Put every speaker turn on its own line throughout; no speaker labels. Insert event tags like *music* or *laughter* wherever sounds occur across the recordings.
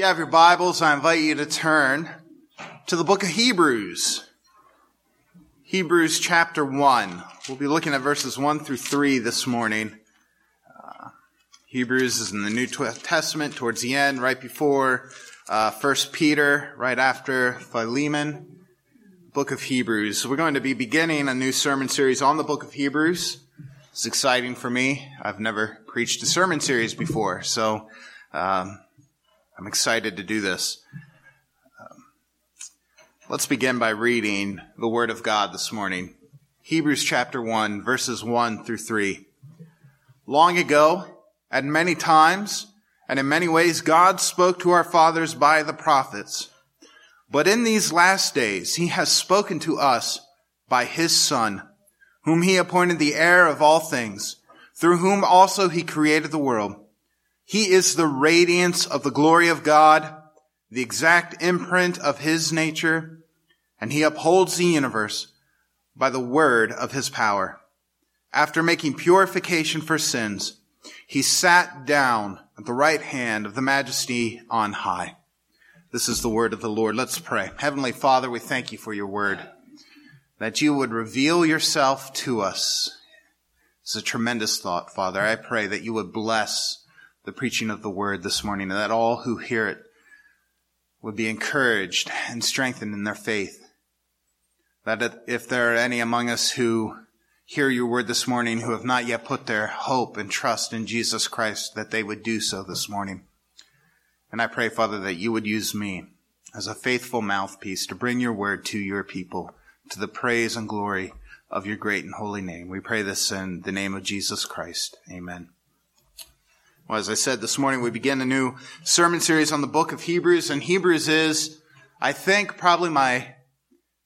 you have your Bibles, I invite you to turn to the book of Hebrews. Hebrews chapter 1. We'll be looking at verses 1 through 3 this morning. Uh, Hebrews is in the New Testament towards the end, right before uh, 1 Peter, right after Philemon. Book of Hebrews. we're going to be beginning a new sermon series on the book of Hebrews. It's exciting for me. I've never preached a sermon series before, so um, I'm excited to do this. Um, let's begin by reading the Word of God this morning. Hebrews chapter 1, verses 1 through 3. Long ago, and many times, and in many ways, God spoke to our fathers by the prophets. But in these last days, He has spoken to us by His Son, whom He appointed the heir of all things, through whom also He created the world. He is the radiance of the glory of God, the exact imprint of his nature, and he upholds the universe by the word of his power. After making purification for sins, he sat down at the right hand of the majesty on high. This is the word of the Lord. Let's pray. Heavenly Father, we thank you for your word, that you would reveal yourself to us. It's a tremendous thought, Father. I pray that you would bless the preaching of the word this morning, and that all who hear it would be encouraged and strengthened in their faith. That if there are any among us who hear your word this morning who have not yet put their hope and trust in Jesus Christ, that they would do so this morning. And I pray, Father, that you would use me as a faithful mouthpiece to bring your word to your people, to the praise and glory of your great and holy name. We pray this in the name of Jesus Christ. Amen. Well, as I said this morning, we begin a new sermon series on the book of Hebrews, and Hebrews is, I think, probably my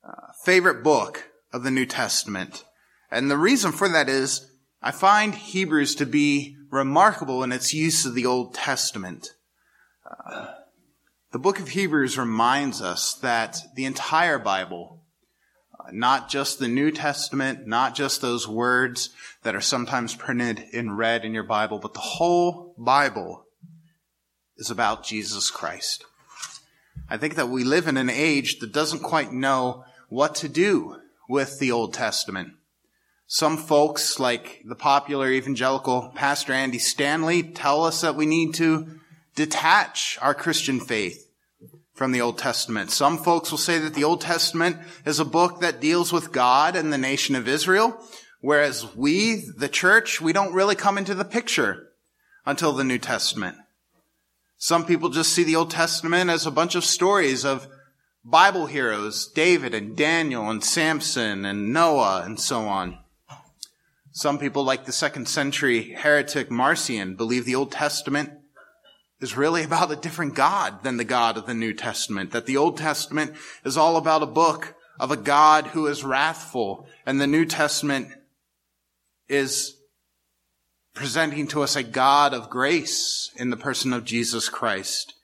uh, favorite book of the New Testament. And the reason for that is I find Hebrews to be remarkable in its use of the Old Testament. Uh, the book of Hebrews reminds us that the entire Bible not just the New Testament, not just those words that are sometimes printed in red in your Bible, but the whole Bible is about Jesus Christ. I think that we live in an age that doesn't quite know what to do with the Old Testament. Some folks, like the popular evangelical Pastor Andy Stanley, tell us that we need to detach our Christian faith from the Old Testament. Some folks will say that the Old Testament is a book that deals with God and the nation of Israel, whereas we, the church, we don't really come into the picture until the New Testament. Some people just see the Old Testament as a bunch of stories of Bible heroes, David and Daniel and Samson and Noah and so on. Some people, like the second century heretic Marcion, believe the Old Testament is really about a different God than the God of the New Testament. That the Old Testament is all about a book of a God who is wrathful, and the New Testament is presenting to us a God of grace in the person of Jesus Christ.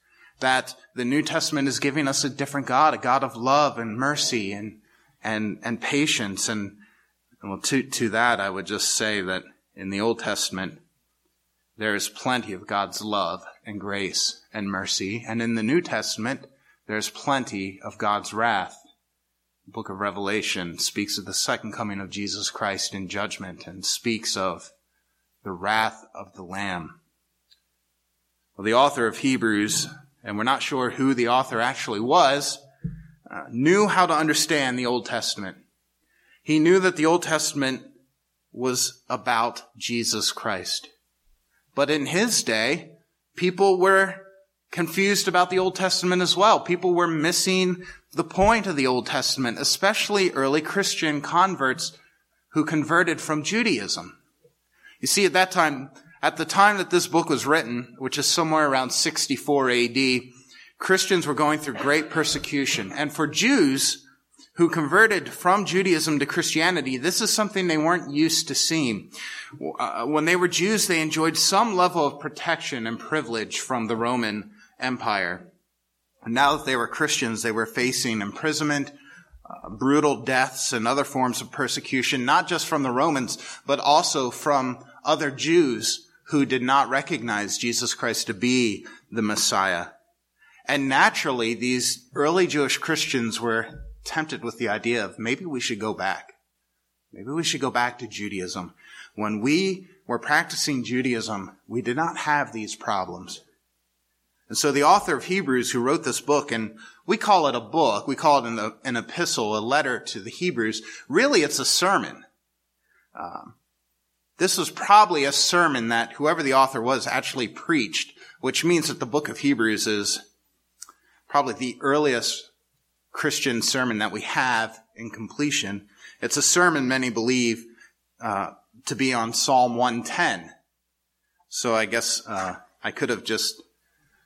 That the New Testament is giving us a different God, a God of love and mercy and, and, and patience. And, and well, to, to that, I would just say that in the Old Testament, there is plenty of God's love and grace and mercy. And in the New Testament, there's plenty of God's wrath. The book of Revelation speaks of the second coming of Jesus Christ in judgment and speaks of the wrath of the Lamb. Well, the author of Hebrews, and we're not sure who the author actually was, uh, knew how to understand the Old Testament. He knew that the Old Testament was about Jesus Christ. But in his day, people were confused about the Old Testament as well. People were missing the point of the Old Testament, especially early Christian converts who converted from Judaism. You see, at that time, at the time that this book was written, which is somewhere around 64 AD, Christians were going through great persecution. And for Jews, who converted from Judaism to Christianity, this is something they weren't used to seeing. Uh, when they were Jews, they enjoyed some level of protection and privilege from the Roman Empire. And now that they were Christians, they were facing imprisonment, uh, brutal deaths, and other forms of persecution, not just from the Romans, but also from other Jews who did not recognize Jesus Christ to be the Messiah. And naturally, these early Jewish Christians were tempted with the idea of maybe we should go back. Maybe we should go back to Judaism. When we were practicing Judaism, we did not have these problems. And so the author of Hebrews who wrote this book, and we call it a book, we call it an, an epistle, a letter to the Hebrews, really it's a sermon. Um, this was probably a sermon that whoever the author was actually preached, which means that the book of Hebrews is probably the earliest Christian sermon that we have in completion. It's a sermon many believe uh, to be on Psalm 110. So I guess uh, I could have just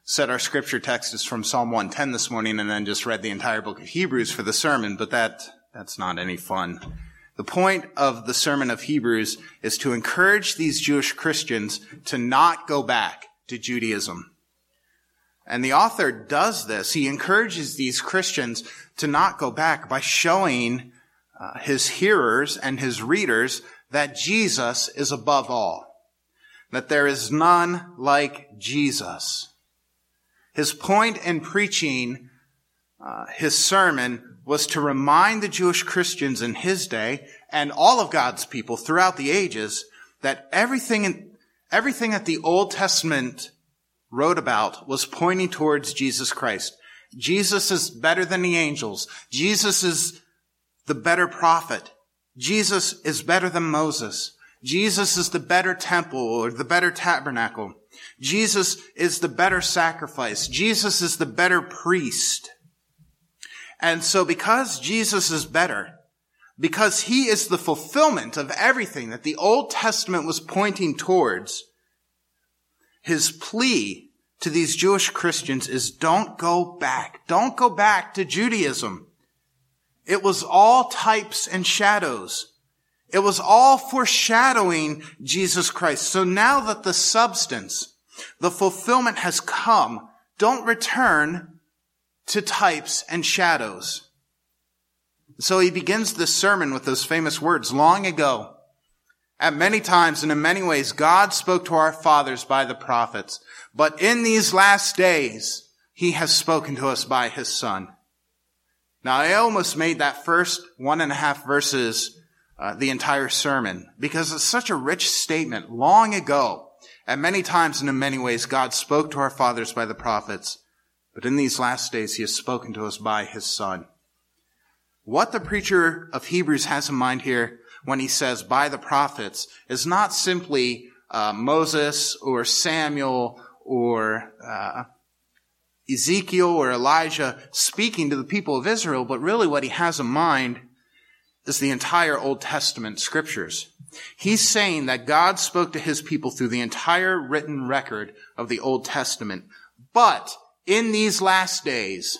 said our scripture text is from Psalm 110 this morning and then just read the entire book of Hebrews for the sermon, but that that's not any fun. The point of the sermon of Hebrews is to encourage these Jewish Christians to not go back to Judaism. And the author does this. He encourages these Christians to not go back by showing uh, his hearers and his readers that Jesus is above all. That there is none like Jesus. His point in preaching uh, his sermon was to remind the Jewish Christians in his day and all of God's people throughout the ages that everything in, everything that the Old Testament wrote about was pointing towards Jesus Christ. Jesus is better than the angels. Jesus is the better prophet. Jesus is better than Moses. Jesus is the better temple or the better tabernacle. Jesus is the better sacrifice. Jesus is the better priest. And so because Jesus is better, because he is the fulfillment of everything that the Old Testament was pointing towards, his plea to these Jewish Christians is don't go back. Don't go back to Judaism. It was all types and shadows. It was all foreshadowing Jesus Christ. So now that the substance, the fulfillment has come, don't return to types and shadows. So he begins this sermon with those famous words, long ago, at many times and in many ways, God spoke to our fathers by the prophets. But in these last days, he has spoken to us by his son. Now, I almost made that first one and a half verses uh, the entire sermon because it's such a rich statement. Long ago, at many times and in many ways, God spoke to our fathers by the prophets, but in these last days, he has spoken to us by his son. What the preacher of Hebrews has in mind here when he says by the prophets is not simply uh, Moses or Samuel or uh, Ezekiel or Elijah speaking to the people of Israel, but really what he has in mind is the entire Old Testament scriptures. He's saying that God spoke to his people through the entire written record of the Old Testament. But in these last days,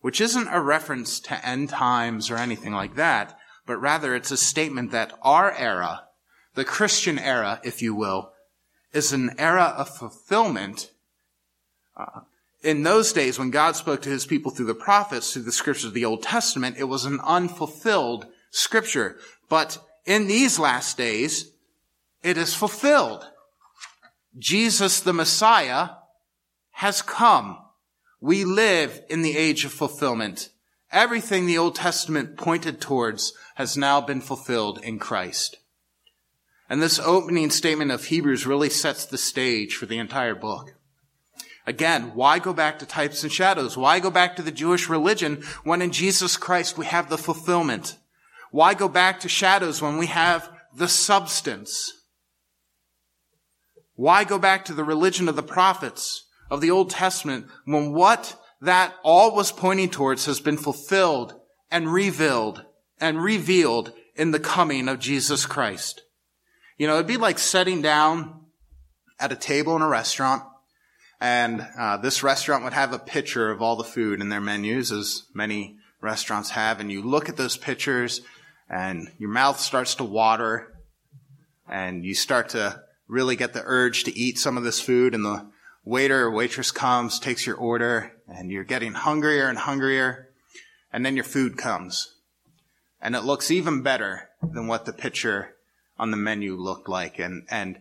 which isn't a reference to end times or anything like that, but rather it's a statement that our era, the Christian era, if you will, is an era of fulfillment uh, in those days, when God spoke to his people through the prophets, through the scriptures of the Old Testament, it was an unfulfilled scripture. But in these last days, it is fulfilled. Jesus, the Messiah, has come. We live in the age of fulfillment. Everything the Old Testament pointed towards has now been fulfilled in Christ. And this opening statement of Hebrews really sets the stage for the entire book. Again, why go back to types and shadows? Why go back to the Jewish religion when in Jesus Christ we have the fulfillment? Why go back to shadows when we have the substance? Why go back to the religion of the prophets of the Old Testament when what that all was pointing towards has been fulfilled and revealed and revealed in the coming of Jesus Christ? You know, it'd be like sitting down at a table in a restaurant and uh, this restaurant would have a picture of all the food in their menus, as many restaurants have. And you look at those pictures, and your mouth starts to water, and you start to really get the urge to eat some of this food. And the waiter or waitress comes, takes your order, and you're getting hungrier and hungrier. And then your food comes. And it looks even better than what the picture on the menu looked like. And, and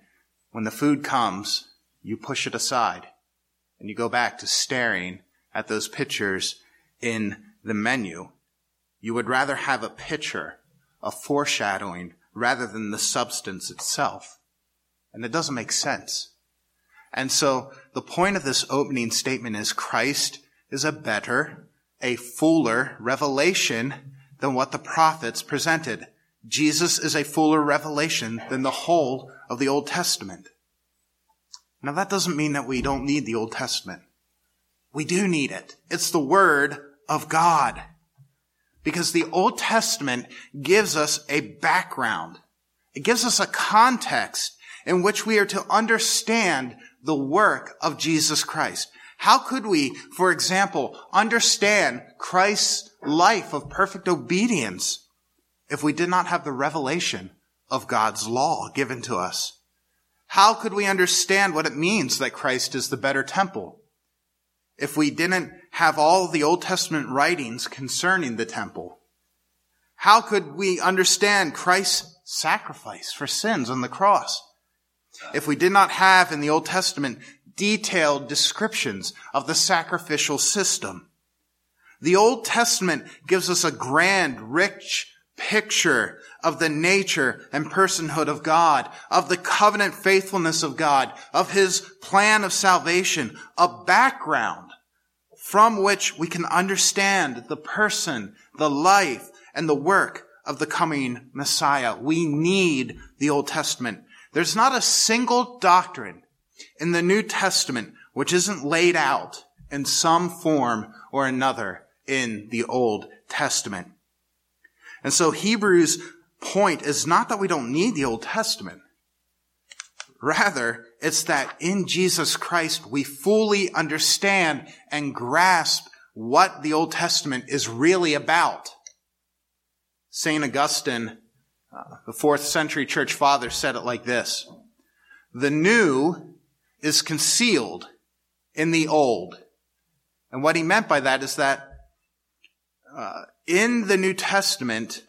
when the food comes, you push it aside and you go back to staring at those pictures in the menu. You would rather have a picture, a foreshadowing, rather than the substance itself. And it doesn't make sense. And so the point of this opening statement is Christ is a better, a fuller revelation than what the prophets presented. Jesus is a fuller revelation than the whole of the Old Testament. Now that doesn't mean that we don't need the Old Testament. We do need it. It's the Word of God. Because the Old Testament gives us a background. It gives us a context in which we are to understand the work of Jesus Christ. How could we, for example, understand Christ's life of perfect obedience if we did not have the revelation of God's law given to us? How could we understand what it means that Christ is the better temple if we didn't have all the Old Testament writings concerning the temple? How could we understand Christ's sacrifice for sins on the cross if we did not have in the Old Testament detailed descriptions of the sacrificial system? The Old Testament gives us a grand, rich picture of the nature and personhood of God, of the covenant faithfulness of God, of his plan of salvation, a background from which we can understand the person, the life, and the work of the coming Messiah. We need the Old Testament. There's not a single doctrine in the New Testament which isn't laid out in some form or another in the Old Testament. And so Hebrews point is not that we don't need the Old Testament. Rather, it's that in Jesus Christ we fully understand and grasp what the Old Testament is really about. St. Augustine, the fourth century church father, said it like this. The new is concealed in the old. And what he meant by that is that uh, in the New Testament,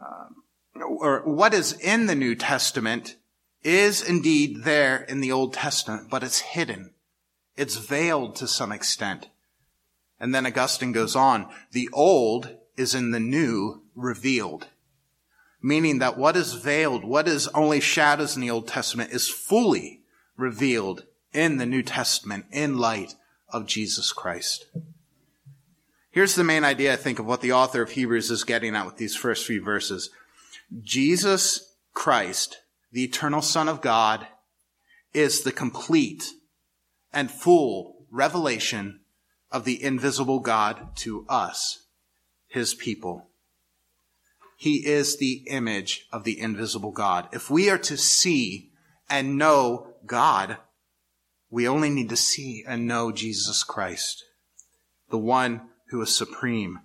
um, or what is in the New Testament is indeed there in the Old Testament, but it's hidden. It's veiled to some extent. And then Augustine goes on, the old is in the new revealed. Meaning that what is veiled, what is only shadows in the Old Testament is fully revealed in the New Testament in light of Jesus Christ. Here's the main idea, I think, of what the author of Hebrews is getting at with these first few verses. Jesus Christ, the eternal Son of God, is the complete and full revelation of the invisible God to us, his people. He is the image of the invisible God. If we are to see and know God, we only need to see and know Jesus Christ, the one who is supreme,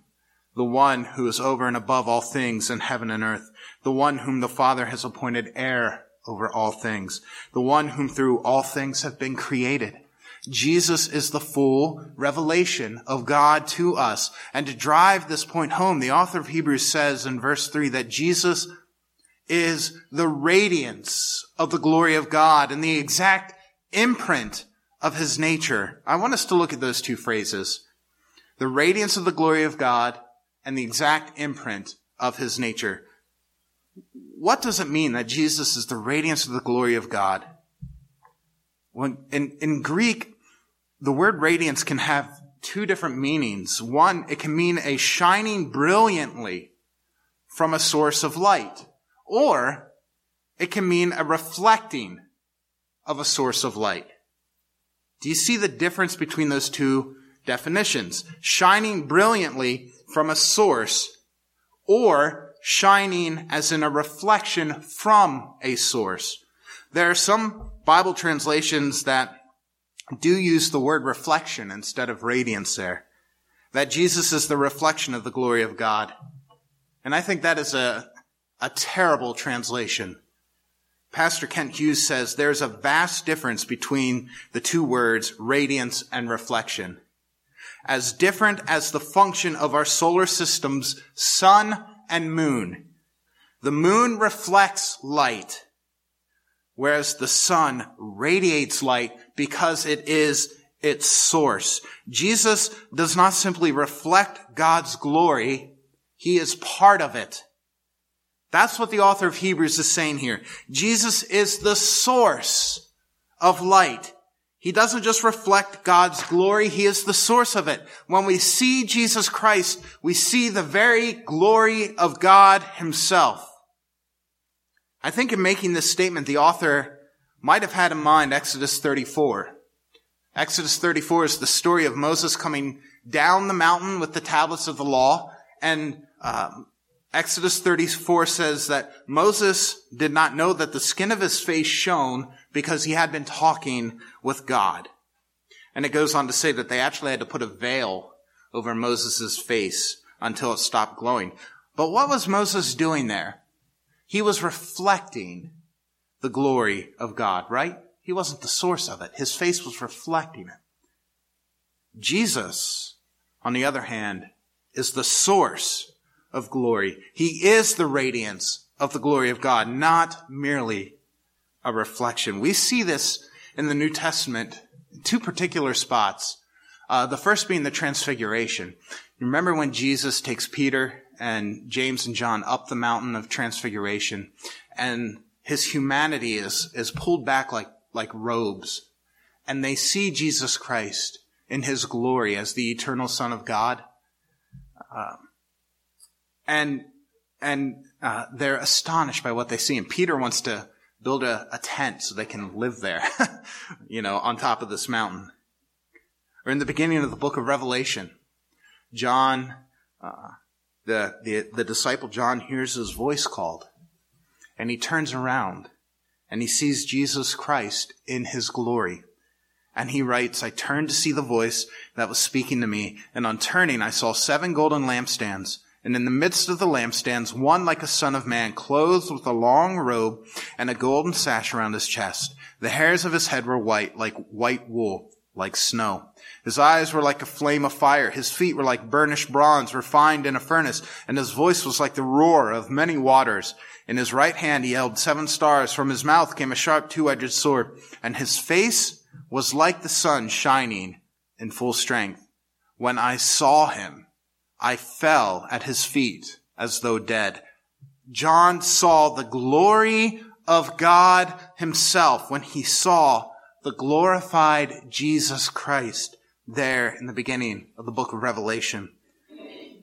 the one who is over and above all things in heaven and earth, the one whom the Father has appointed heir over all things, the one whom through all things have been created. Jesus is the full revelation of God to us. And to drive this point home, the author of Hebrews says in verse three that Jesus is the radiance of the glory of God and the exact imprint of his nature. I want us to look at those two phrases the radiance of the glory of God, and the exact imprint of his nature. What does it mean that Jesus is the radiance of the glory of God? When, in, in Greek, the word radiance can have two different meanings. One, it can mean a shining brilliantly from a source of light, or it can mean a reflecting of a source of light. Do you see the difference between those two definitions. Shining brilliantly from a source or shining as in a reflection from a source. There are some Bible translations that do use the word reflection instead of radiance there. That Jesus is the reflection of the glory of God. And I think that is a, a terrible translation. Pastor Kent Hughes says there's a vast difference between the two words radiance and reflection as different as the function of our solar system's sun and moon. The moon reflects light, whereas the sun radiates light because it is its source. Jesus does not simply reflect God's glory, he is part of it. That's what the author of Hebrews is saying here. Jesus is the source of light. He doesn't just reflect God's glory, He is the source of it. When we see Jesus Christ, we see the very glory of God Himself. I think in making this statement, the author might have had in mind Exodus 34. Exodus 34 is the story of Moses coming down the mountain with the tablets of the law. And um, Exodus 34 says that Moses did not know that the skin of his face shone because he had been talking with God. And it goes on to say that they actually had to put a veil over Moses' face until it stopped glowing. But what was Moses doing there? He was reflecting the glory of God, right? He wasn't the source of it. His face was reflecting it. Jesus, on the other hand, is the source of glory. He is the radiance of the glory of God, not merely a reflection. We see this in the New Testament in two particular spots. Uh, the first being the transfiguration. Remember when Jesus takes Peter and James and John up the mountain of transfiguration and his humanity is, is pulled back like like robes, and they see Jesus Christ in his glory as the eternal Son of God. Um, and and uh, they're astonished by what they see. And Peter wants to build a, a tent so they can live there, *laughs* you know, on top of this mountain. Or in the beginning of the book of Revelation, John, uh, the, the the disciple John hears his voice called, and he turns around and he sees Jesus Christ in his glory. And he writes, I turned to see the voice that was speaking to me, and on turning I saw seven golden lampstands, and in the midst of the lampstands one like a son of man, clothed with a long robe and a golden sash around his chest. The hairs of his head were white, like white wool, like snow. His eyes were like a flame of fire. His feet were like burnished bronze refined in a furnace, and his voice was like the roar of many waters. In his right hand he held seven stars. From his mouth came a sharp two-edged sword, and his face was like the sun shining in full strength. When I saw him, I fell at his feet as though dead. John saw the glory of God himself when he saw the glorified Jesus Christ there in the beginning of the book of Revelation.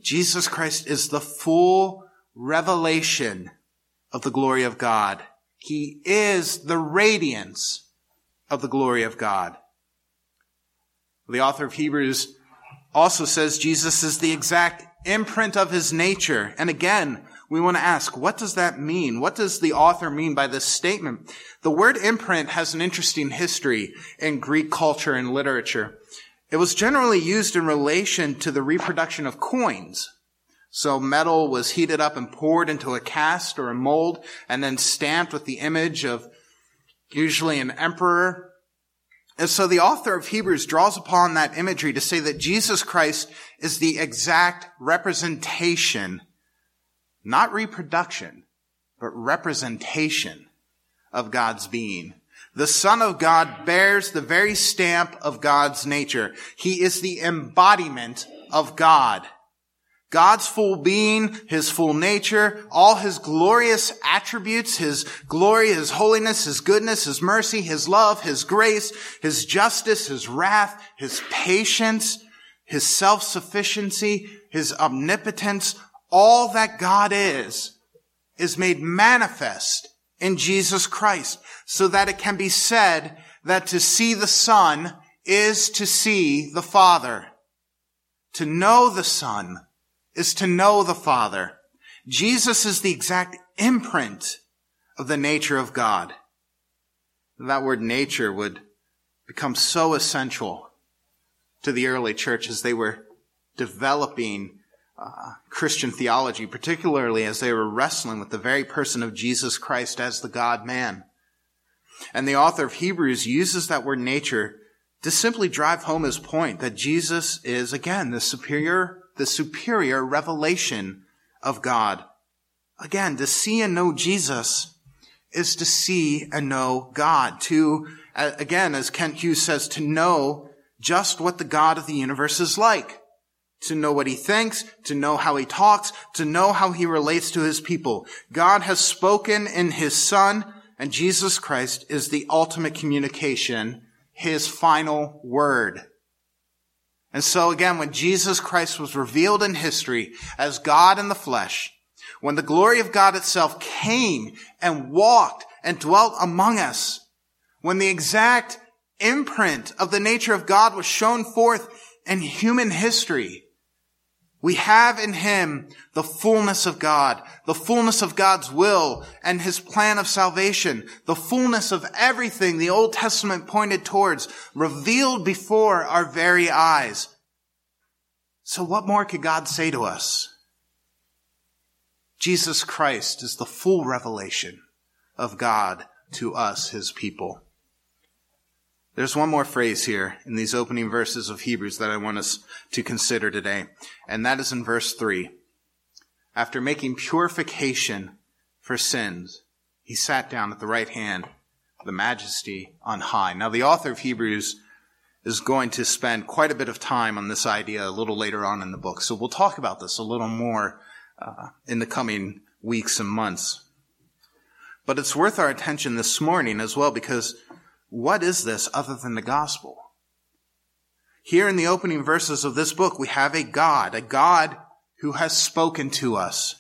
Jesus Christ is the full revelation of the glory of God. He is the radiance of the glory of God. The author of Hebrews also says Jesus is the exact imprint of his nature. And again, we want to ask, what does that mean? What does the author mean by this statement? The word imprint has an interesting history in Greek culture and literature. It was generally used in relation to the reproduction of coins. So metal was heated up and poured into a cast or a mold and then stamped with the image of usually an emperor. And so the author of Hebrews draws upon that imagery to say that Jesus Christ is the exact representation, not reproduction, but representation of God's being. The Son of God bears the very stamp of God's nature. He is the embodiment of God. God's full being, His full nature, all His glorious attributes, His glory, His holiness, His goodness, His mercy, His love, His grace, His justice, His wrath, His patience, His self-sufficiency, His omnipotence, all that God is, is made manifest in Jesus Christ so that it can be said that to see the Son is to see the Father. To know the Son is to know the Father. Jesus is the exact imprint of the nature of God. That word nature would become so essential to the early church as they were developing uh, Christian theology, particularly as they were wrestling with the very person of Jesus Christ as the God man. And the author of Hebrews uses that word nature to simply drive home his point that Jesus is, again, the superior the superior revelation of God. Again, to see and know Jesus is to see and know God. To, again, as Kent Hughes says, to know just what the God of the universe is like. To know what he thinks, to know how he talks, to know how he relates to his people. God has spoken in his son, and Jesus Christ is the ultimate communication, his final word. And so again, when Jesus Christ was revealed in history as God in the flesh, when the glory of God itself came and walked and dwelt among us, when the exact imprint of the nature of God was shown forth in human history, we have in him the fullness of God, the fullness of God's will and his plan of salvation, the fullness of everything the Old Testament pointed towards, revealed before our very eyes. So what more could God say to us? Jesus Christ is the full revelation of God to us, his people. There's one more phrase here in these opening verses of Hebrews that I want us to consider today, and that is in verse 3. After making purification for sins, he sat down at the right hand of the majesty on high. Now, the author of Hebrews is going to spend quite a bit of time on this idea a little later on in the book, so we'll talk about this a little more uh, in the coming weeks and months. But it's worth our attention this morning as well because what is this other than the gospel? Here in the opening verses of this book, we have a God, a God who has spoken to us,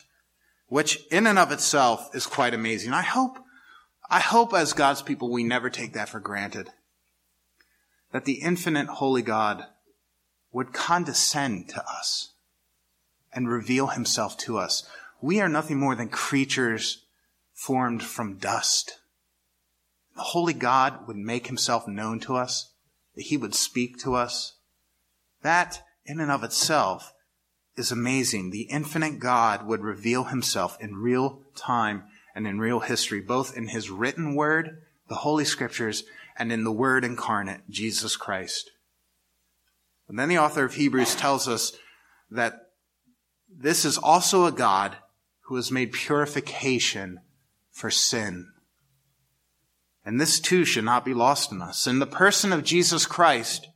which in and of itself is quite amazing. I hope, I hope as God's people, we never take that for granted. That the infinite holy God would condescend to us and reveal himself to us. We are nothing more than creatures formed from dust the Holy God would make himself known to us, that he would speak to us, that in and of itself is amazing. The infinite God would reveal himself in real time and in real history, both in his written word, the Holy Scriptures, and in the Word incarnate, Jesus Christ. And then the author of Hebrews tells us that this is also a God who has made purification for sin. And this too should not be lost in us. In the person of Jesus Christ,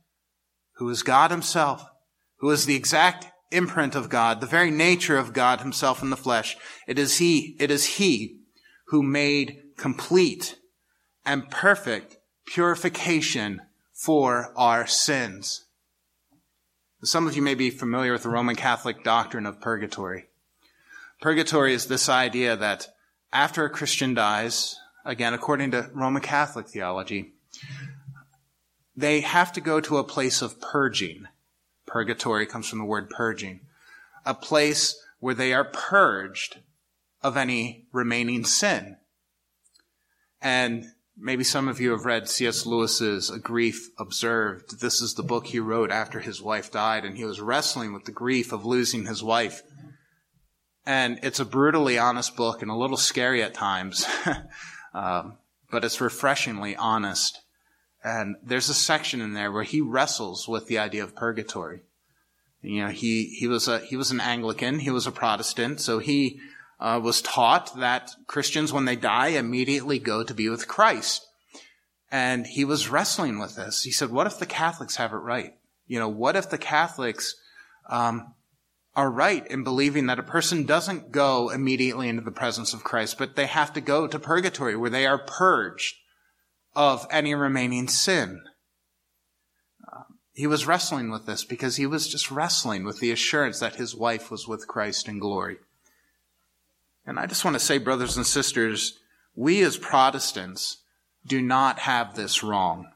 who is God himself, who is the exact imprint of God, the very nature of God himself in the flesh, it is he, it is he who made complete and perfect purification for our sins. Some of you may be familiar with the Roman Catholic doctrine of purgatory. Purgatory is this idea that after a Christian dies, again, according to Roman Catholic theology, they have to go to a place of purging. Purgatory comes from the word purging. A place where they are purged of any remaining sin. And maybe some of you have read C.S. Lewis's A Grief Observed. This is the book he wrote after his wife died, and he was wrestling with the grief of losing his wife. And it's a brutally honest book and a little scary at times. *laughs* Um, but it's refreshingly honest. And there's a section in there where he wrestles with the idea of purgatory. You know, he, he was a, he was an Anglican, he was a Protestant, so he uh, was taught that Christians, when they die, immediately go to be with Christ. And he was wrestling with this. He said, what if the Catholics have it right? You know, what if the Catholics um, are right in believing that a person doesn't go immediately into the presence of Christ, but they have to go to purgatory where they are purged of any remaining sin. Uh, he was wrestling with this because he was just wrestling with the assurance that his wife was with Christ in glory. And I just want to say, brothers and sisters, we as Protestants do not have this wrong.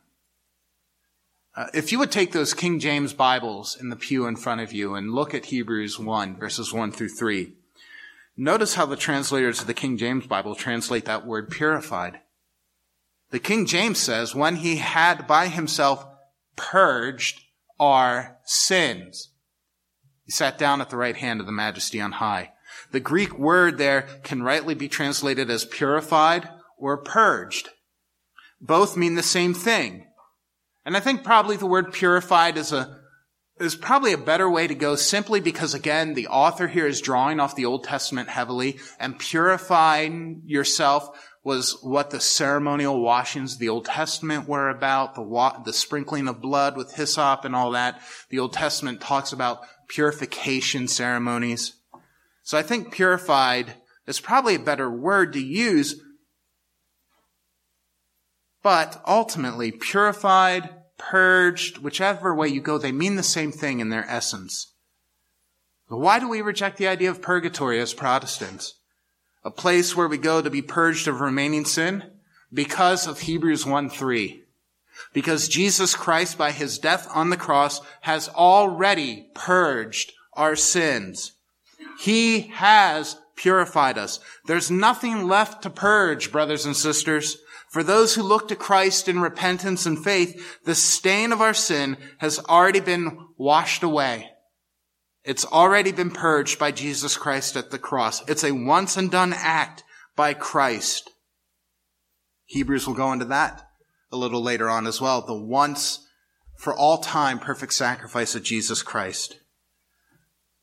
Uh, if you would take those King James Bibles in the pew in front of you and look at Hebrews 1, verses 1 through 3, notice how the translators of the King James Bible translate that word purified. The King James says, when he had by himself purged our sins. He sat down at the right hand of the majesty on high. The Greek word there can rightly be translated as purified or purged. Both mean the same thing. And I think probably the word purified is a, is probably a better way to go simply because again, the author here is drawing off the Old Testament heavily and purifying yourself was what the ceremonial washings of the Old Testament were about, the, wa- the sprinkling of blood with hyssop and all that. The Old Testament talks about purification ceremonies. So I think purified is probably a better word to use. But ultimately, purified, purged, whichever way you go, they mean the same thing in their essence. But why do we reject the idea of purgatory as Protestants? A place where we go to be purged of remaining sin? Because of Hebrews 1 3. Because Jesus Christ, by his death on the cross, has already purged our sins. He has purified us. There's nothing left to purge, brothers and sisters. For those who look to Christ in repentance and faith, the stain of our sin has already been washed away. It's already been purged by Jesus Christ at the cross. It's a once and done act by Christ. Hebrews will go into that a little later on as well. The once for all time perfect sacrifice of Jesus Christ.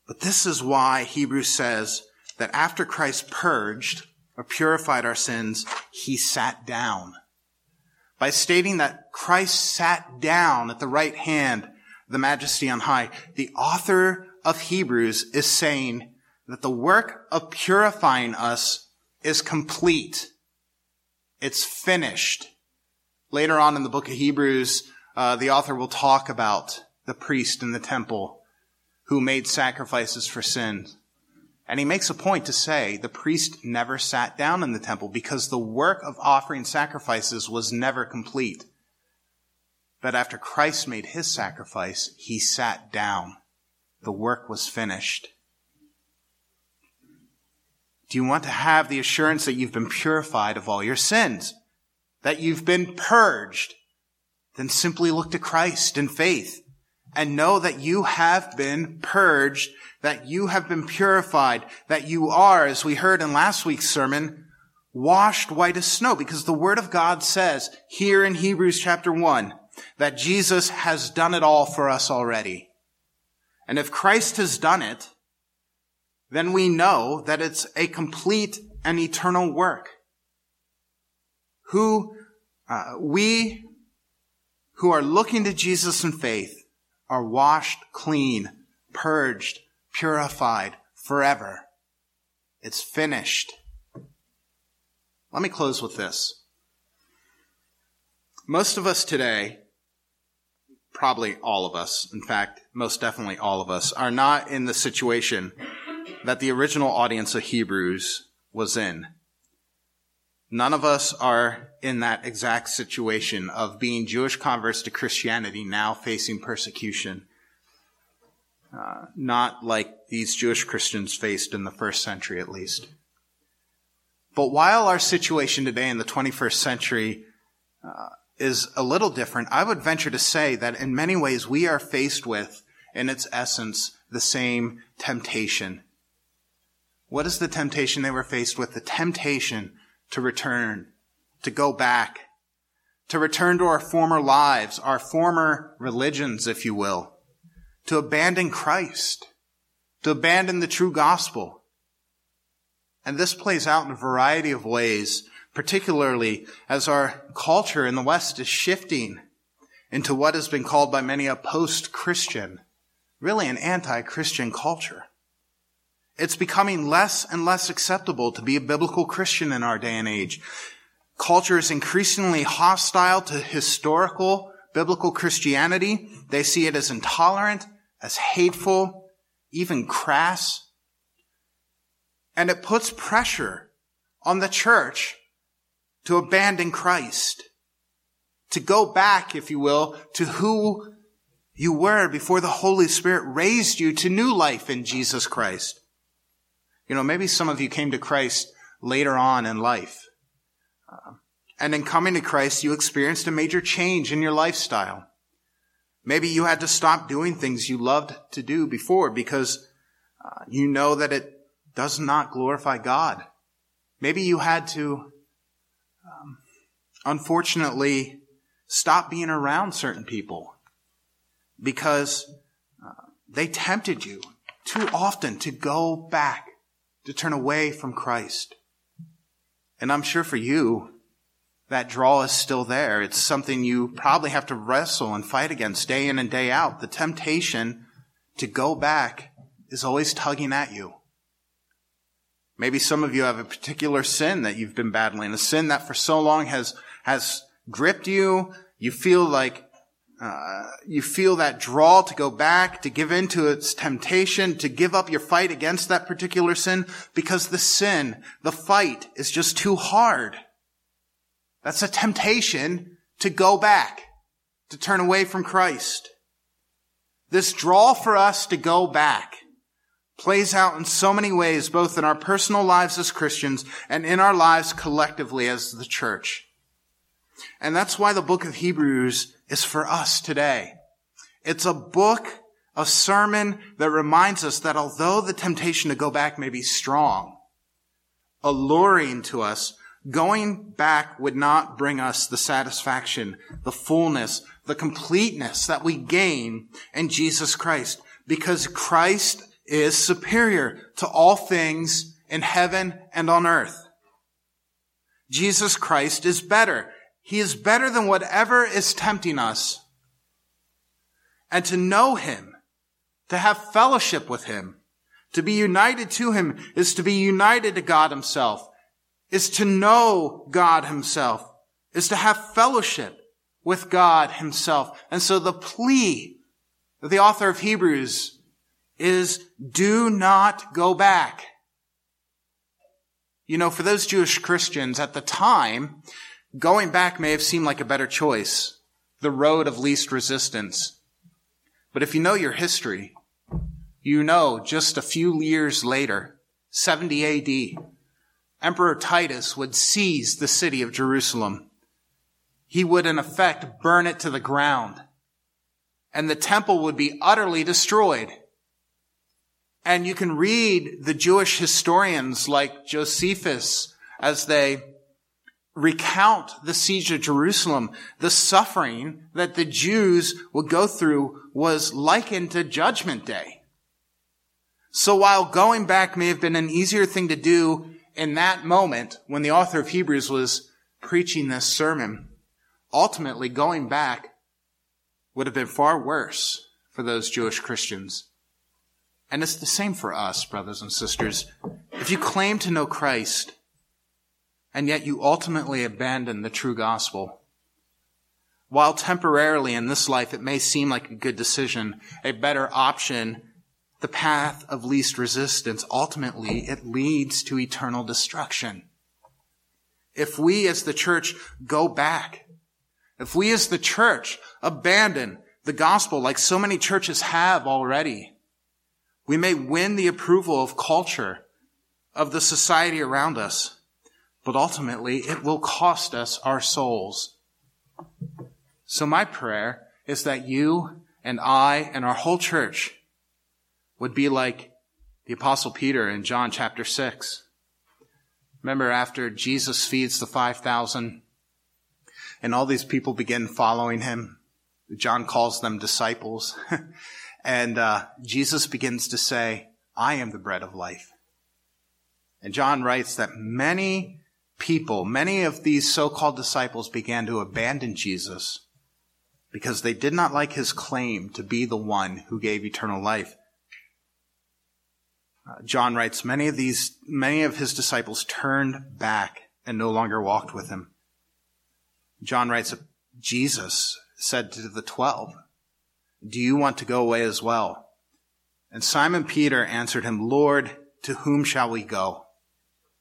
But this is why Hebrews says that after Christ purged or purified our sins, he sat down. By stating that Christ sat down at the right hand, the majesty on high, the author of Hebrews is saying that the work of purifying us is complete. It's finished. Later on in the book of Hebrews, uh, the author will talk about the priest in the temple who made sacrifices for sins. And he makes a point to say the priest never sat down in the temple because the work of offering sacrifices was never complete. But after Christ made his sacrifice, he sat down. The work was finished. Do you want to have the assurance that you've been purified of all your sins? That you've been purged? Then simply look to Christ in faith and know that you have been purged that you have been purified, that you are, as we heard in last week's sermon, washed white as snow, because the word of God says here in Hebrews chapter 1 that Jesus has done it all for us already. And if Christ has done it, then we know that it's a complete and eternal work. Who, uh, we who are looking to Jesus in faith are washed clean, purged, purified forever. It's finished. Let me close with this. Most of us today, probably all of us, in fact, most definitely all of us, are not in the situation that the original audience of Hebrews was in. None of us are in that exact situation of being Jewish converts to Christianity now facing persecution uh, not like these Jewish Christians faced in the first century at least. But while our situation today in the 21st century uh, is a little different, I would venture to say that in many ways we are faced with, in its essence, the same temptation. What is the temptation they were faced with? The temptation to return, to go back, to return to our former lives, our former religions, if you will to abandon Christ, to abandon the true gospel. And this plays out in a variety of ways, particularly as our culture in the West is shifting into what has been called by many a post-Christian, really an anti-Christian culture. It's becoming less and less acceptable to be a biblical Christian in our day and age. Culture is increasingly hostile to historical biblical Christianity. They see it as intolerant as hateful, even crass. And it puts pressure on the church to abandon Christ, to go back, if you will, to who you were before the Holy Spirit raised you to new life in Jesus Christ. You know, maybe some of you came to Christ later on in life. And in coming to Christ, you experienced a major change in your lifestyle. Maybe you had to stop doing things you loved to do before because uh, you know that it does not glorify God. Maybe you had to, um, unfortunately, stop being around certain people because uh, they tempted you too often to go back, to turn away from Christ. And I'm sure for you, that draw is still there. It's something you probably have to wrestle and fight against day in and day out. The temptation to go back is always tugging at you. Maybe some of you have a particular sin that you've been battling, a sin that for so long has, has gripped you. You feel like, uh, you feel that draw to go back, to give in to its temptation, to give up your fight against that particular sin because the sin, the fight is just too hard. That's a temptation to go back, to turn away from Christ. This draw for us to go back plays out in so many ways, both in our personal lives as Christians and in our lives collectively as the church. And that's why the book of Hebrews is for us today. It's a book, a sermon that reminds us that although the temptation to go back may be strong, alluring to us, going back would not bring us the satisfaction, the fullness, the completeness that we gain in Jesus Christ because Christ is superior to all things in heaven and on earth. Jesus Christ is better. He is better than whatever is tempting us. And to know Him, to have fellowship with Him, to be united to Him is to be united to God Himself, is to know God Himself, is to have fellowship with God Himself. And so the plea that the author of Hebrews is do not go back. You know, for those Jewish Christians at the time, going back may have seemed like a better choice, the road of least resistance. But if you know your history, you know just a few years later, 70 AD, Emperor Titus would seize the city of Jerusalem. He would in effect burn it to the ground and the temple would be utterly destroyed. And you can read the Jewish historians like Josephus as they recount the siege of Jerusalem. The suffering that the Jews would go through was likened to judgment day. So while going back may have been an easier thing to do in that moment when the author of Hebrews was preaching this sermon, ultimately going back would have been far worse for those Jewish Christians. And it's the same for us, brothers and sisters. If you claim to know Christ, and yet you ultimately abandon the true gospel, while temporarily in this life it may seem like a good decision, a better option, the path of least resistance, ultimately it leads to eternal destruction. If we as the church go back, if we as the church abandon the gospel like so many churches have already, we may win the approval of culture, of the society around us, but ultimately it will cost us our souls. So my prayer is that you and I and our whole church would be like the apostle Peter in John chapter 6. Remember after Jesus feeds the 5,000 and all these people begin following him. John calls them disciples. *laughs* And uh, Jesus begins to say, I am the bread of life. And John writes that many people, many of these so-called disciples began to abandon Jesus because they did not like his claim to be the one who gave eternal life. Uh, John writes, many of these, many of his disciples turned back and no longer walked with him. John writes, Jesus said to the twelve, do you want to go away as well? And Simon Peter answered him, Lord, to whom shall we go?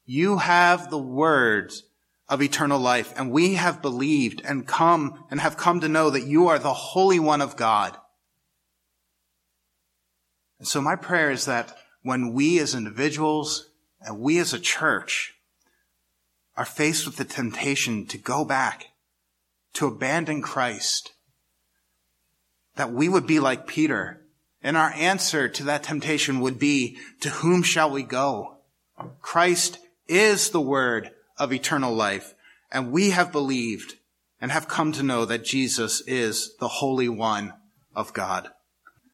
You have the words of eternal life, and we have believed and come and have come to know that you are the Holy One of God. And so my prayer is that when we as individuals and we as a church are faced with the temptation to go back, to abandon Christ, that we would be like Peter. And our answer to that temptation would be, to whom shall we go? Christ is the word of eternal life. And we have believed and have come to know that Jesus is the Holy One of God.